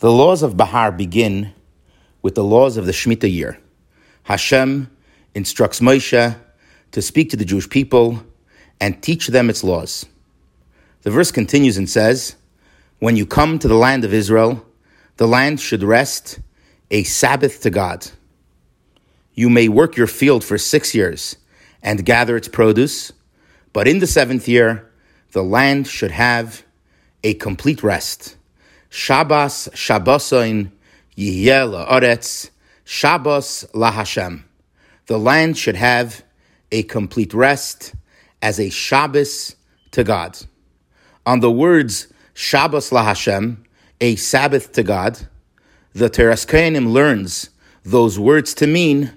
The laws of Bahar begin with the laws of the Shemitah year. Hashem instructs Moshe to speak to the Jewish people and teach them its laws. The verse continues and says, When you come to the land of Israel, the land should rest a Sabbath to God. You may work your field for six years and gather its produce, but in the seventh year, the land should have a complete rest. Shabbos Shabbosoin Yihyeh La'aretz Shabbos LaHashem. The land should have a complete rest as a Shabbos to God. On the words Shabbos LaHashem, a Sabbath to God, the Toras Kohanim learns those words to mean,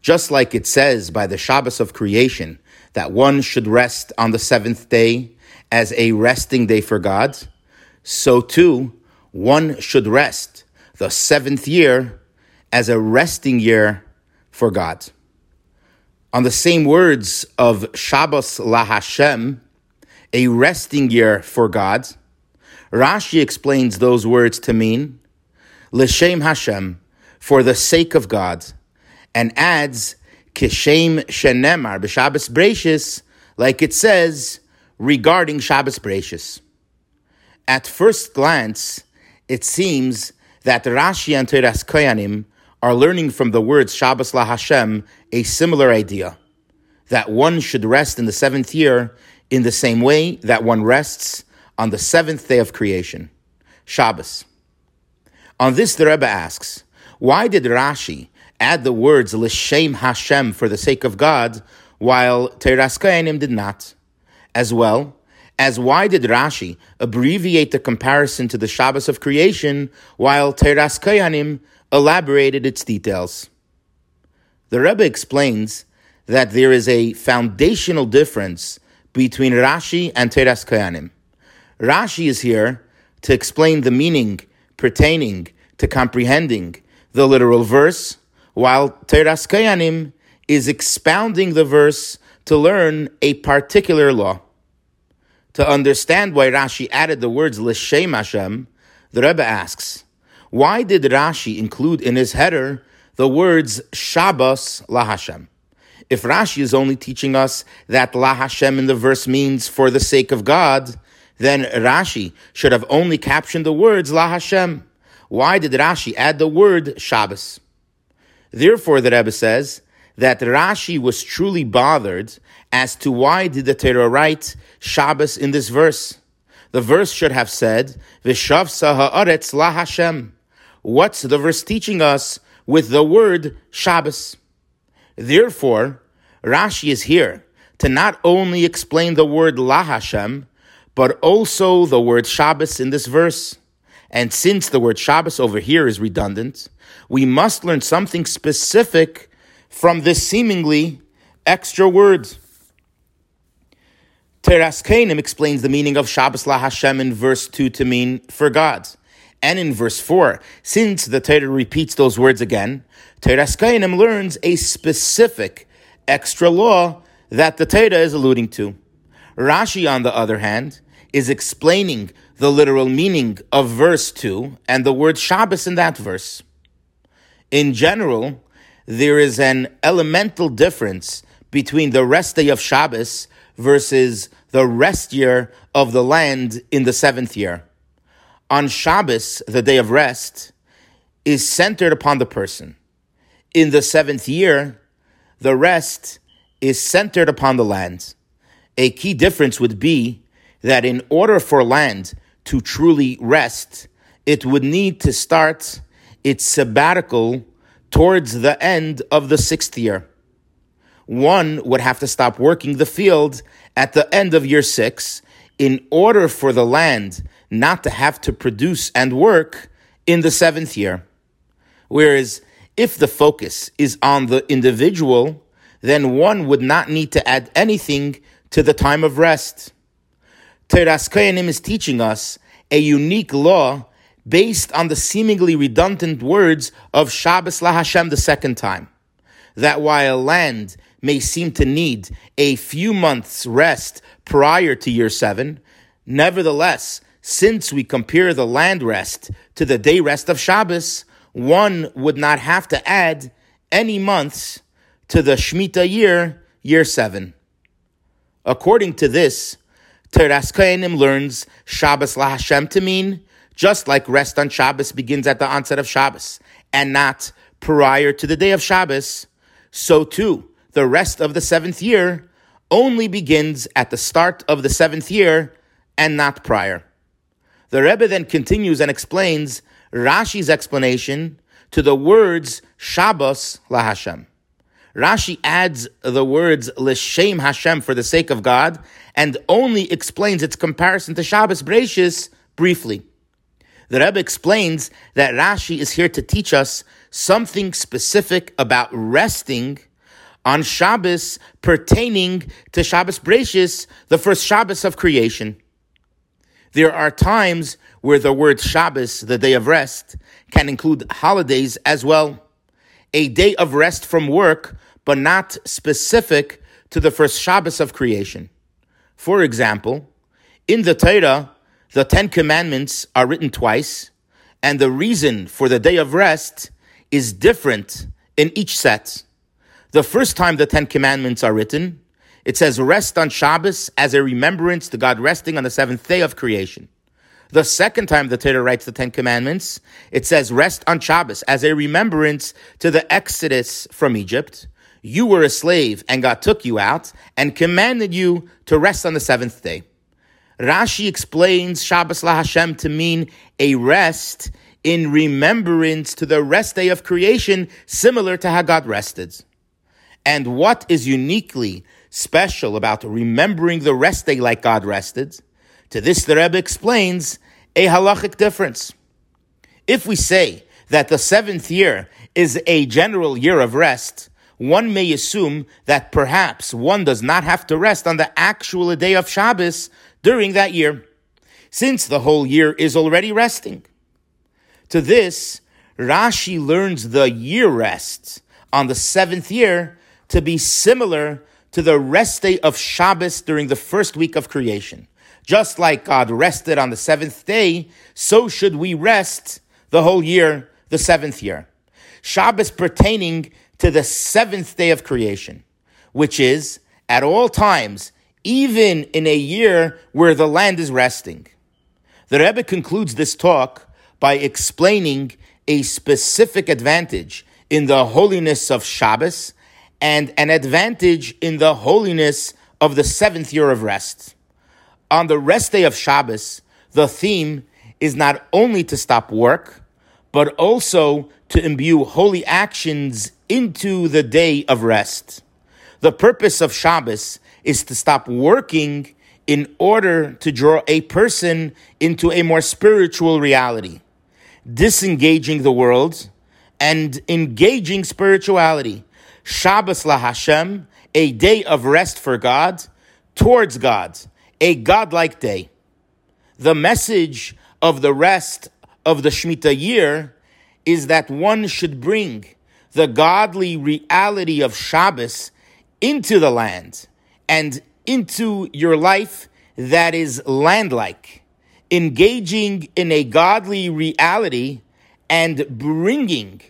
just like it says by the Shabbos of creation, that one should rest on the seventh day as a resting day for God, so too one should rest the seventh year as a resting year for God. On the same words of Shabbos La Hashem, a resting year for God, Rashi explains those words to mean L'Shem Hashem, for the sake of God, and adds Kishem Shenemar b'Shabbos Breishis, like it says regarding Shabbos Breishis. At first glance, it seems that Rashi and Toras Kohanim are learning from the words Shabbos La Hashem a similar idea that one should rest in the seventh year in the same way that one rests on the seventh day of creation, Shabbos. On this, the Rebbe asks, why did Rashi add the words L'Shem Hashem for the sake of God, while Toras Kohanim did not? As well, as why did Rashi abbreviate the comparison to the Shabbos of creation while Toras Kohanim elaborated its details? The Rebbe explains that there is a foundational difference between Rashi and Toras Kohanim. Rashi is here to explain the meaning pertaining to comprehending the literal verse, while Toras Kohanim is expounding the verse to learn a particular law. To understand why Rashi added the words L'Shem Hashem, the Rebbe asks, why did Rashi include in his header the words Shabbos La Hashem? If Rashi is only teaching us that La Hashem in the verse means for the sake of God, then Rashi should have only captioned the words La Hashem. Why did Rashi add the word Shabbos? Therefore, the Rebbe says that Rashi was truly bothered as to why did the Torah write Shabbos in this verse. The verse should have said, V'shavsa ha'aretz la Hashem. What's the verse teaching us with the word Shabbos? Therefore, Rashi is here to not only explain the word la Hashem, but also the word Shabbos in this verse. And since the word Shabbos over here is redundant, we must learn something specific from this seemingly extra word. Toras Kohanim explains the meaning of Shabbos La Hashem in verse 2 to mean for gods. And in verse 4, since the Torah repeats those words again, Toras Kohanim learns a specific extra law that the Torah is alluding to. Rashi, on the other hand, is explaining the literal meaning of verse 2 and the word Shabbos in that verse. In general, there is an elemental difference between the rest day of Shabbos versus the rest year of the land in the seventh year. On Shabbos, the day of rest, is centered upon the person. In the seventh year, the rest is centered upon the land. A key difference would be that in order for land to truly rest, it would need to start its sabbatical towards the end of the sixth year. One would have to stop working the field at the end of year six in order for the land not to have to produce and work in the seventh year. Whereas if the focus is on the individual, then one would not need to add anything to the time of rest. Toras Kohanim is teaching us a unique law based on the seemingly redundant words of Shabbos La Hashem the second time. That while land may seem to need a few months rest prior to year seven, nevertheless, since we compare the land rest to the day rest of Shabbos, one would not have to add any months to the Shemitah year, year seven. According to this, Toras Kohanim learns Shabbos La Hashem to mean just like rest on Shabbos begins at the onset of Shabbos and not prior to the day of Shabbos, so too the rest of the seventh year only begins at the start of the seventh year and not prior. The Rebbe then continues and explains Rashi's explanation to the words Shabbos la Hashem. Rashi adds the words l'shem Hashem for the sake of God and only explains its comparison to Shabbos Breishis briefly. The Rebbe explains that Rashi is here to teach us something specific about resting on Shabbos pertaining to Shabbos Breishis, the first Shabbos of creation. There are times where the word Shabbos, the day of rest, can include holidays as well. A day of rest from work, but not specific to the first Shabbos of creation. For example, in the Torah, the Ten Commandments are written twice, and the reason for the day of rest is different in each set. The first time the Ten Commandments are written, it says, rest on Shabbos as a remembrance to God resting on the seventh day of creation. The second time the Torah writes the Ten Commandments, it says, rest on Shabbos as a remembrance to the exodus from Egypt. You were a slave and God took you out and commanded you to rest on the seventh day. Rashi explains Shabbos La Hashem to mean a rest in remembrance to the rest day of creation, similar to how God rested. And what is uniquely special about remembering the rest day like God rested? To this, the Rebbe explains a halachic difference. If we say that the seventh year is a general year of rest, one may assume that perhaps one does not have to rest on the actual day of Shabbos during that year, since the whole year is already resting. To this, Rashi learns the year rest on the seventh year to be similar to the rest day of Shabbos during the first week of creation. Just like God rested on the seventh day, so should we rest the whole year, the seventh year. Shabbos pertaining to the seventh day of creation, which is at all times, even in a year where the land is resting. The Rebbe concludes this talk by explaining a specific advantage in the holiness of Shabbos and an advantage in the holiness of the seventh year of rest. On the rest day of Shabbos, the theme is not only to stop work, but also to imbue holy actions into the day of rest. The purpose of Shabbos is to stop working in order to draw a person into a more spiritual reality, disengaging the world and engaging spirituality. Shabbos la Hashem, a day of rest for God, towards God, a godlike day. The message of the rest of the Shemitah year is that one should bring the godly reality of Shabbos into the land and into your life that is landlike, engaging in a godly reality and bringing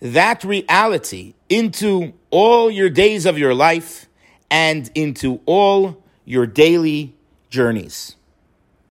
that reality into all your days of your life and into all your daily journeys.